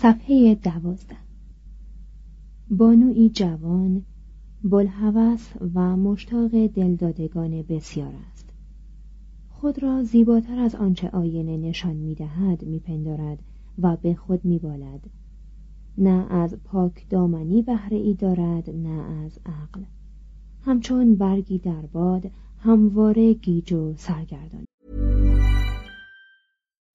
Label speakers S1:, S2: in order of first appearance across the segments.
S1: صفحه دوازده. بانوی جوان بلحوث و مشتاق دلدادگان بسیار است. خود را زیباتر از آنچه آینه نشان می‌دهد میپندارد و به خود میبالد. نه از پاک دامنی بهره ای دارد نه از عقل. همچون برگی در باد همواره گیج و سرگردان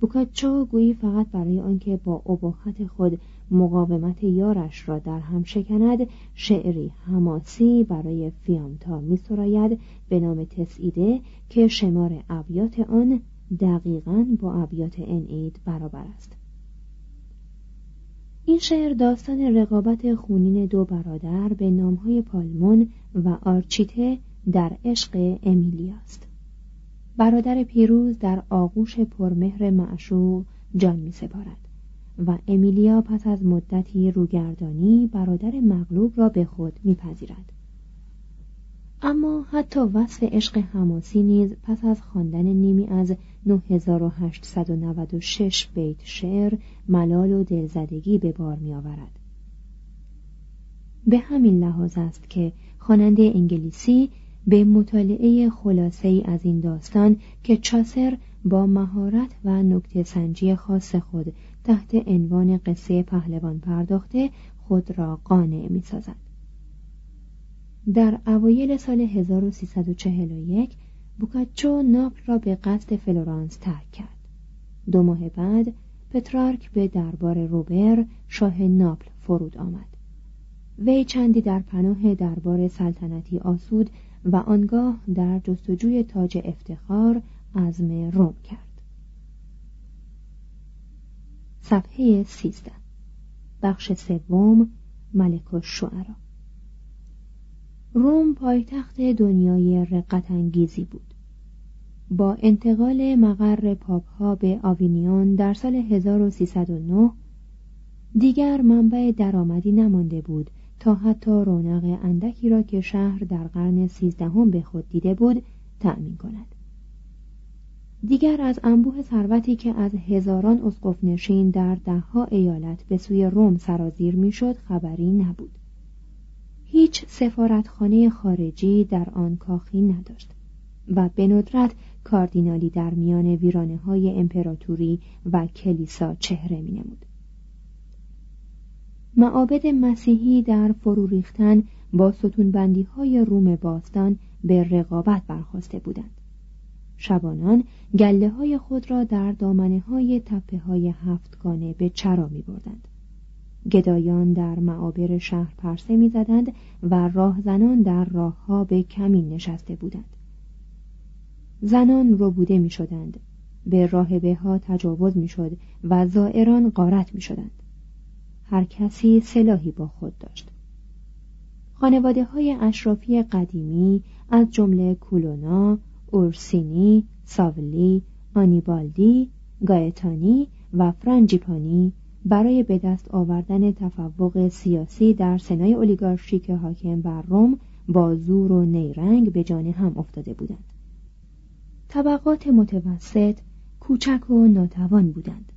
S1: بوکاچو گویی فقط برای آنکه با ابهت خود مقاومت یارش را در هم شکند شعری حماسی برای فیامتا می سراید به نام تسعیده که شمار ابیات آن دقیقا با ابیات انعید برابر است. این شعر داستان رقابت خونین دو برادر به نامهای پالمون و آرچیته در عشق امیلیاست. برادر پیروز در آغوش پرمهر معشوق جان می سپارد و امیلیا پس از مدتی روگردانی برادر مغلوب را به خود میپذیرد اما حتی وصف عشق حماسی نیز پس از خواندن نیمی از 9896 بیت شعر ملال و دلزدگی به بار میآورد به همین لحاظ است که خواننده انگلیسی به مطالعه خلاصه ای از این داستان که چاسر با مهارت و نکته سنجی خاص خود تحت عنوان قصه پهلوان پرداخته خود را قانع می سازد. در اوایل سال 1341 بوکاچو ناپل را به قصد فلورانس ترک کرد. دو ماه بعد پترارک به دربار روبر شاه ناپل فرود آمد. وی چندی در پناه دربار سلطنتی آسود و آنگاه در جستجوی تاج افتخار عزم روم کرد. صفحه سیزده. بخش سوم ملک الشعرا روم پایتخت دنیای رقت انگیزی بود. با انتقال مقر پاپ ها به آوینیون در سال 1309 دیگر منبع درآمدی نمانده بود تا حتی رونق اندکی را که شهر در قرن سیزدهم به خود دیده بود تأمین کند دیگر از انبوه ثروتی که از هزاران اسقف نشین در دهها ایالت به سوی روم سرازیر می‌شد خبری نبود هیچ سفارتخانه خارجی در آن کاخی نداشت و به ندرت کاردینالی در میان ویرانه های امپراتوری و کلیسا چهره می نمود. معابد مسیحی در فرو ریختن با ستونبندی های روم باستان به رقابت برخواسته بودند. شبانان گله های خود را در دامنه های تپه های هفتگانه به چرا می بردند. گدایان در معابر شهر پرسه می زدند و راهزنان در راه ها به کمین نشسته بودند. زنان بوده می شدند. به راهبه ها تجاوز می شد و زائران غارت می شدند. هر کسی سلاحی با خود داشت. خانواده های اشرافی قدیمی از جمله کولونا، اورسینی، ساولی، آنیبالدی، گایتانی و فرانجیپانی برای به دست آوردن تفوق سیاسی در سنای اولیگارشیک حاکم بر روم با زور و نیرنگ به جان هم افتاده بودند. طبقات متوسط کوچک و ناتوان بودند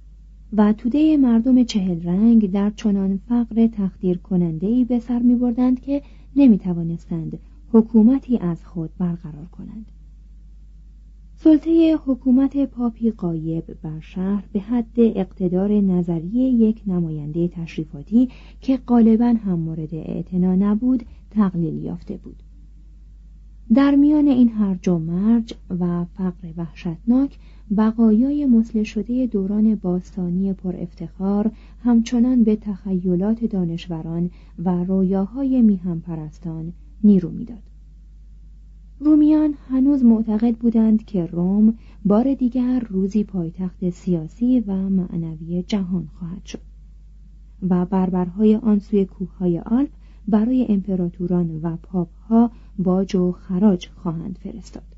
S1: و توده مردم چهل رنگ در چنان فقر تخدیر کننده ای به سر می بردند که نمی توانستند حکومتی از خود برقرار کنند. سلطه حکومت پاپی قایب بر شهر به حد اقتدار نظری یک نماینده تشریفاتی که غالبا هم مورد اعتنا نبود تقلیل یافته بود. در میان این هرج و مرج و فقر وحشتناک بقایای مسله شده دوران باستانی پر افتخار همچنان به تخیلات دانشوران و رویاهای میهم پرستان نیرو می‌داد. رومیان هنوز معتقد بودند که روم بار دیگر روزی پایتخت سیاسی و معنوی جهان خواهد شد و بربرهای آن سوی کوههای آلپ برای امپراتوران و پاپ ها باج و خراج خواهند فرستاد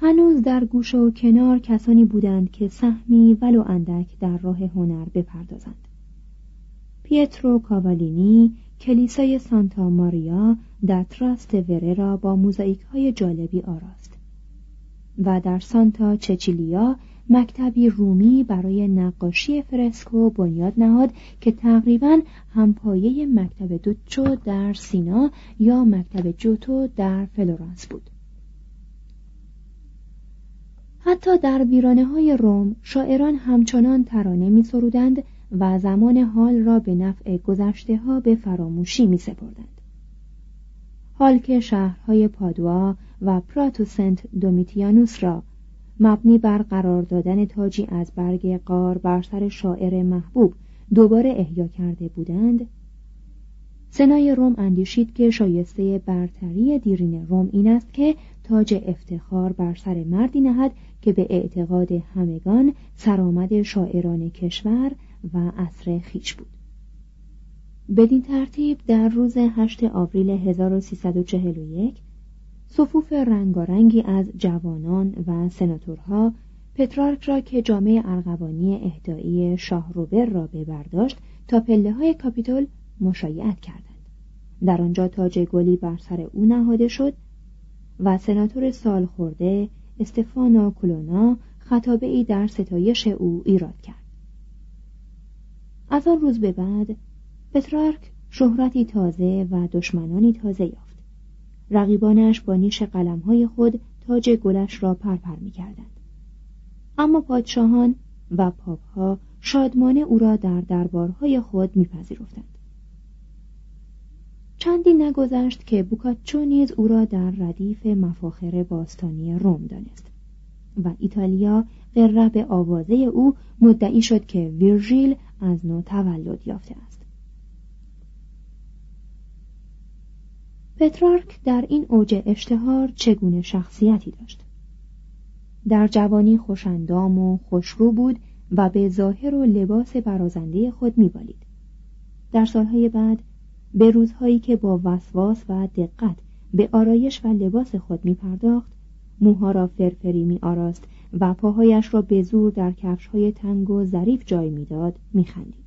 S1: هنوز در گوشه و کنار کسانی بودند که سهمی ولو اندک در راه هنر بپردازند. پیترو کاوالینی کلیسای سانتا ماریا در تراست وره را با موزاییک های جالبی آراست و در سانتا چچیلیا مکتبی رومی برای نقاشی فرسکو بنیاد نهاد که تقریبا همپایه مکتب دوچو در سینا یا مکتب جوتو در فلورانس بود. حتی در ویرانه های روم شاعران همچنان ترانه می سرودند و زمان حال را به نفع گذشته ها به فراموشی می سپردند. حال که شهرهای پادوا و پراتوسنت دومیتیانوس را مبنی بر قرار دادن تاجی از برگ قار بر سر شاعر محبوب دوباره احیا کرده بودند سنای روم اندیشید که شایسته برتری دیرین روم این است که تاج افتخار بر سر مردی نهد که به اعتقاد همگان سرآمد شاعران کشور و عصر خیش بود. بدین ترتیب در روز 8 آوریل 1341 صفوف رنگارنگی از جوانان و سناتورها پترارک را که جامعه ارغوانی اهدایی شاه روبر را ببرداشت تا پله های کاپیتول مشایعت کردند در آنجا تاج گلی بر سر او نهاده شد و سناتور سال خورده استفانو کلونا خطابه ای در ستایش او ایراد کرد از آن روز به بعد پترارک شهرتی تازه و دشمنانی تازه یافت رقیبانش با نیش قلمهای خود تاج گلش را پرپر می کردند. اما پادشاهان و پاپها شادمانه او را در دربارهای خود میپذیرفتند. چندی نگذشت که بوکاچو نیز او را در ردیف مفاخر باستانی روم دانست و ایتالیا قره به آوازه او مدعی شد که ویرژیل از نو تولد یافته است. پترارک در این اوج اشتهار چگونه شخصیتی داشت؟ در جوانی خوشندام و خوشرو بود و به ظاهر و لباس برازنده خود میبالید. در سالهای بعد به روزهایی که با وسواس و دقت به آرایش و لباس خود می پرداخت موها را فرفری می آراست و پاهایش را به زور در کفش های تنگ و ظریف جای می‌داد میخندید.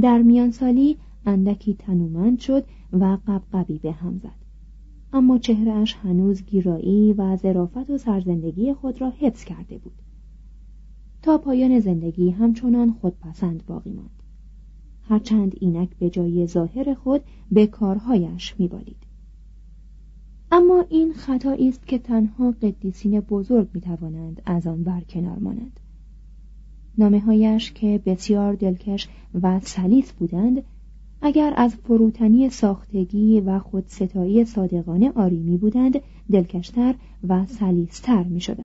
S1: در میان سالی اندکی تنومند شد و قبقبی به هم زد. اما چهرهش هنوز گیرایی و ظرافت و سرزندگی خود را حفظ کرده بود. تا پایان زندگی همچنان خودپسند باقی ماند. هرچند اینک به جای ظاهر خود به کارهایش میبالید اما این خطایی است که تنها قدیسین بزرگ می‌توانند از آن برکنار مانند نامه هایش که بسیار دلکش و سلیس بودند اگر از فروتنی ساختگی و خودستایی صادقانه آری می بودند دلکشتر و سلیستر می شدند.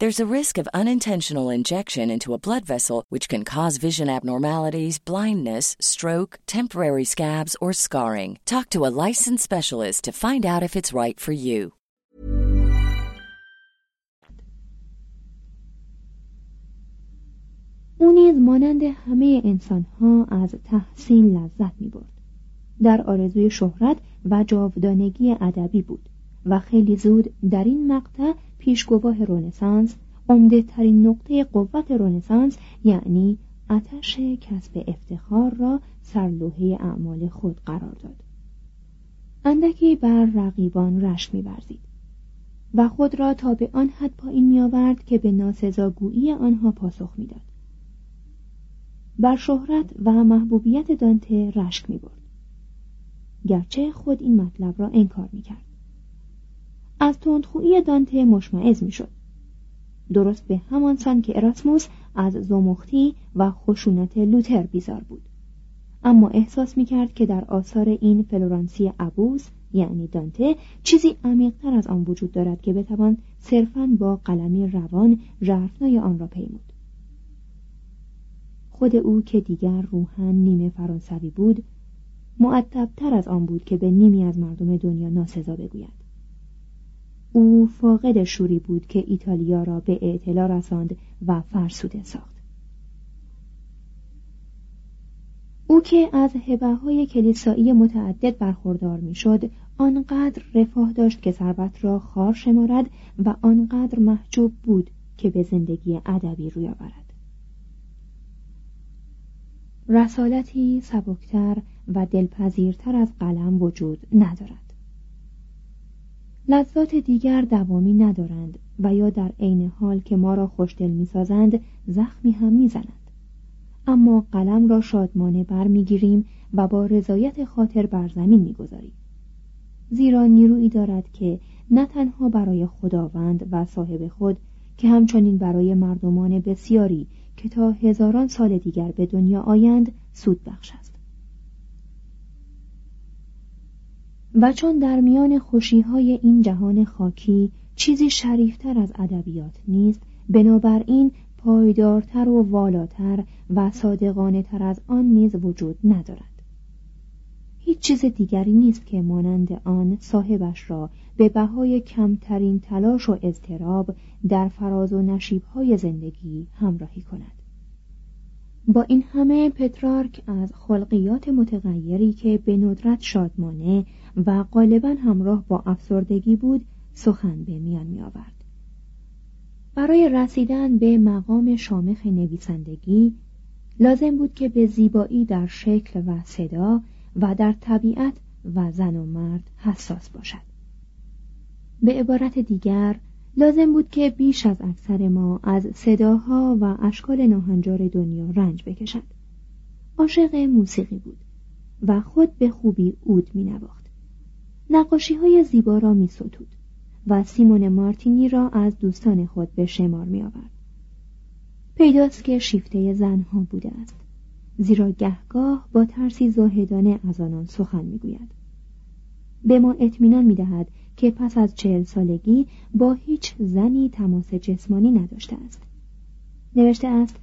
S2: There's a risk of unintentional injection into a blood vessel, which can cause vision abnormalities, blindness, stroke, temporary scabs, or scarring. Talk to a licensed specialist to find out if it's right for you.
S1: او نیز مانند همه انسانها از تحسین لذت می برد. در آرزوی شهرت و جاودانگی ادبی بود و خیلی زود در این مقطع پیشگواه رونسانس عمده ترین نقطه قوت رونسانس یعنی آتش کسب افتخار را سرلوحه اعمال خود قرار داد. اندکی بر رقیبان رشک میورزید و خود را تا به آن حد پایین میآورد که به ناسزاگویی آنها پاسخ می‌داد. بر شهرت و محبوبیت دانته رشک می‌برد. گرچه خود این مطلب را انکار می‌کرد. از تندخویی دانته مشمعز می‌شد. درست به همان سان که اراسموس از زمختی و خشونت لوتر بیزار بود. اما احساس می‌کرد که در آثار این فلورانسی ابوس یعنی دانته چیزی عمیقتر از آن وجود دارد که بتوان صرفا با قلمی روان ژرفنای آن را پیمود. خود او که دیگر روحن نیمه فرانسوی بود معدبتر از آن بود که به نیمی از مردم دنیا ناسزا بگوید. او فاقد شوری بود که ایتالیا را به اعتلا رساند و فرسوده ساخت. او که از هبه های کلیسایی متعدد برخوردار می‌شد آنقدر رفاه داشت که ثروت را خار شمارد و آنقدر محجوب بود که به زندگی ادبی روی آورد. رسالتی سبکتر و دلپذیرتر از قلم وجود ندارد. لذات دیگر دوامی ندارند و یا در عین حال که ما را خوشدل می‌سازند زخمی هم می‌زنند. اما قلم را شادمانه برمیگیریم و با رضایت خاطر بر زمین می‌گذاریم. زیرا نیرویی دارد که نه تنها برای خداوند و صاحب خود که همچنین برای مردمان بسیاری که تا هزاران سال دیگر به دنیا آیند سود بخش است. و چون در میان خوشیهای این جهان خاکی چیزی شریفتر از ادبیات نیست بنابراین پایدارتر و والاتر و صادقانه تر از آن نیز وجود ندارد. هیچ چیز دیگری نیست که مانند آن صاحبش را به بهای کمترین تلاش و اضطراب در فراز و نشیبهای زندگی همراهی کند. با این همه پترارک از خلقیات متغیری که به ندرت شادمانه و غالبا همراه با افسردگی بود سخن به میان می آورد. برای رسیدن به مقام شامخ نویسندگی لازم بود که به زیبایی در شکل و صدا و در طبیعت و زن و مرد حساس باشد به عبارت دیگر لازم بود که بیش از اکثر ما از صداها و اشکال ناهنجار دنیا رنج بکشد عاشق موسیقی بود و خود به خوبی اود می نواخت نقاشی های زیبا را می ستود و سیمون مارتینی را از دوستان خود به شمار می آورد. پیداست که شیفته زنها بوده است زیرا گهگاه با ترسی زاهدانه از آنان سخن می‌گوید. به ما اطمینان می‌دهد که پس از چهل سالگی با هیچ زنی تماس جسمانی نداشته است. نوشته است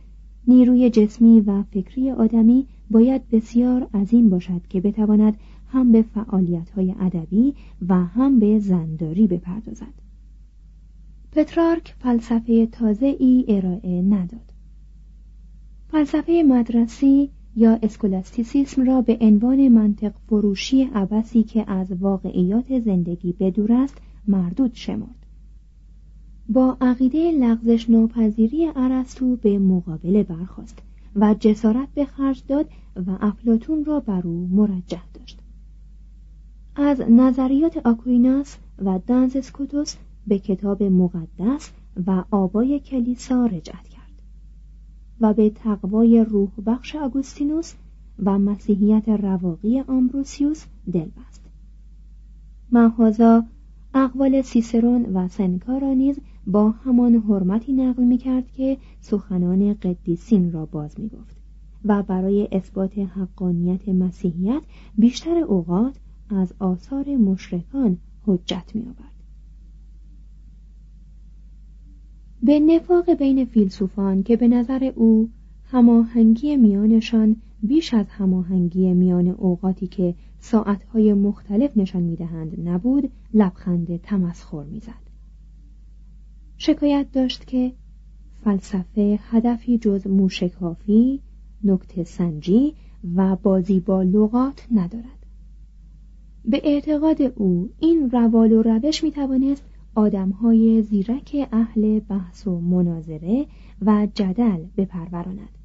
S1: نیروی جسمی و فکری آدمی باید بسیار عظیم باشد که بتواند هم به فعالیت های ادبی و هم به زنداری بپردازد. پترارک فلسفه تازه ای ارائه نداد. فلسفه مدرسی یا اسکولاستیسیسم را به عنوان منطق فروشی عبسی که از واقعیات زندگی بدور است مردود شمرد. با عقیده لغزش ناپذیری ارسطو به مقابله برخاست و جسارت به خرج داد و افلاتون را بر او مرجح داشت. از نظریات آکویناس و دانز اسکوتوس به کتاب مقدس و آبای کلیسا رجعت کرد. و به تقوای روح بخش آگوستینوس و مسیحیت رواقی آمبروسیوس دل بست محازا اقوال سیسرون و سنکا را نیز با همان حرمتی نقل می کرد که سخنان قدیسین را باز می گفت و برای اثبات حقانیت مسیحیت بیشتر اوقات از آثار مشرکان حجت می آورد. به نفاق بین فیلسوفان که به نظر او هماهنگی میانشان بیش از هماهنگی میان اوقاتی که ساعتهای مختلف نشان می‌دهند نبود لبخند تمسخر می‌زد. شکایت داشت که فلسفه هدفی جز موشکافی نکته سنجی و بازی با لغات ندارد. به اعتقاد او این روال و روش می توانست آدمهای زیرک اهل بحث و مناظره و جدل بپروراند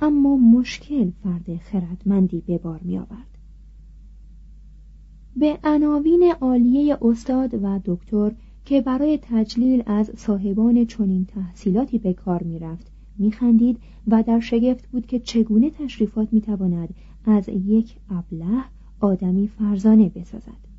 S1: اما مشکل فرد خردمندی به بار می آورد. به عناوین عالیه استاد و دکتر که برای تجلیل از صاحبان چنین تحصیلاتی به کار می رفت می خندید و در شگفت بود که چگونه تشریفات می تواند از یک ابله آدمی فرزانه بسازد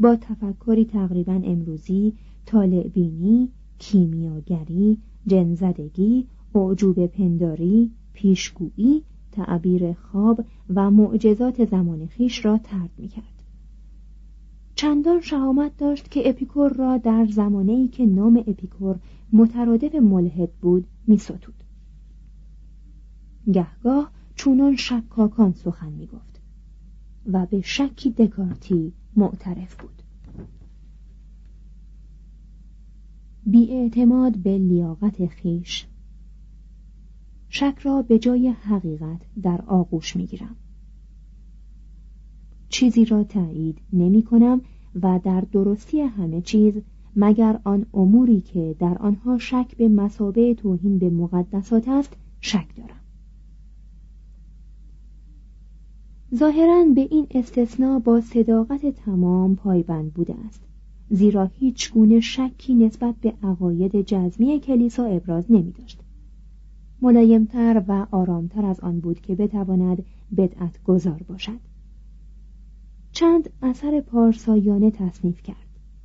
S1: با تفکری تقریبا امروزی طالعبینی کیمیاگری جنزدگی اعجوب پنداری پیشگویی تعبیر خواب و معجزات زمان خیش را ترد می کرد. چندان شهامت داشت که اپیکور را در زمانه که نام اپیکور مترادف ملحد بود می ستود. گهگاه چونان شکاکان سخن می گفت و به شکی دکارتی معترف بود. اعتماد به لیاقت خیش. شک را به جای حقیقت در آغوش می‌گیرم. چیزی را تایید نمی کنم و در درستی همه چیز مگر آن اموری که در آنها شک به مسابه توهین به مقدسات است شک دارم. ظاهرا به این استثناء با صداقت تمام پایبند بوده است زیرا هیچ گونه شکی نسبت به عقاید جزمی کلیسا ابراز نمی داشت ملایمتر و آرامتر از آن بود که بتواند بدعت گذار باشد. چند اثر پارسایانه تصنیف کرد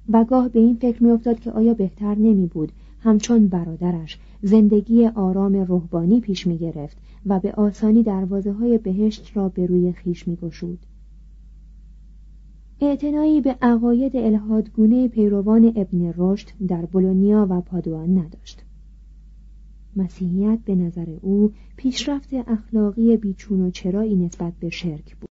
S1: و گاه به این فکر میافتاد که آیا بهتر نمی بود همچون برادرش زندگی آرام روحانی پیش می گرفت و به آسانی دروازه های بهشت را به روی خیش می گشود. اعتنایی به عقاید الهادگونه پیروان ابن رشد در بولونیا و پادوان نداشت. مسیحیت به نظر او پیشرفت اخلاقی بیچون و چرایی نسبت به شرک بود.